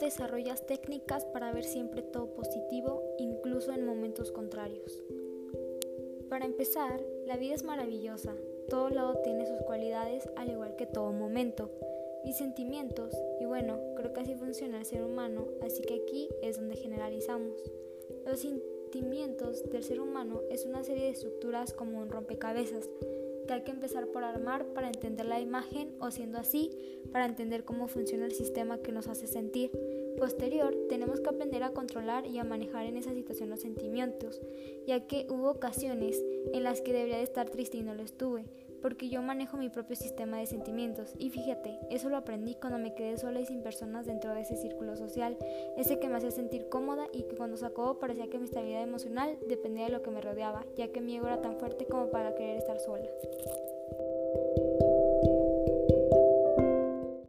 desarrollas técnicas para ver siempre todo positivo, incluso en momentos contrarios. Para empezar, la vida es maravillosa, todo lado tiene sus cualidades al igual que todo momento y sentimientos, y bueno, creo que así funciona el ser humano, así que aquí es donde generalizamos. Los sentimientos del ser humano es una serie de estructuras como un rompecabezas, que hay que empezar por armar para entender la imagen o siendo así, para entender cómo funciona el sistema que nos hace sentir. Posterior, tenemos que aprender a controlar y a manejar en esa situación los sentimientos, ya que hubo ocasiones en las que debería de estar triste y no lo estuve, porque yo manejo mi propio sistema de sentimientos y fíjate, eso lo aprendí cuando me quedé sola y sin personas dentro de ese círculo social, ese que me hacía sentir cómoda y que cuando se acabó parecía que mi estabilidad emocional dependía de lo que me rodeaba, ya que mi ego era tan fuerte como para sola.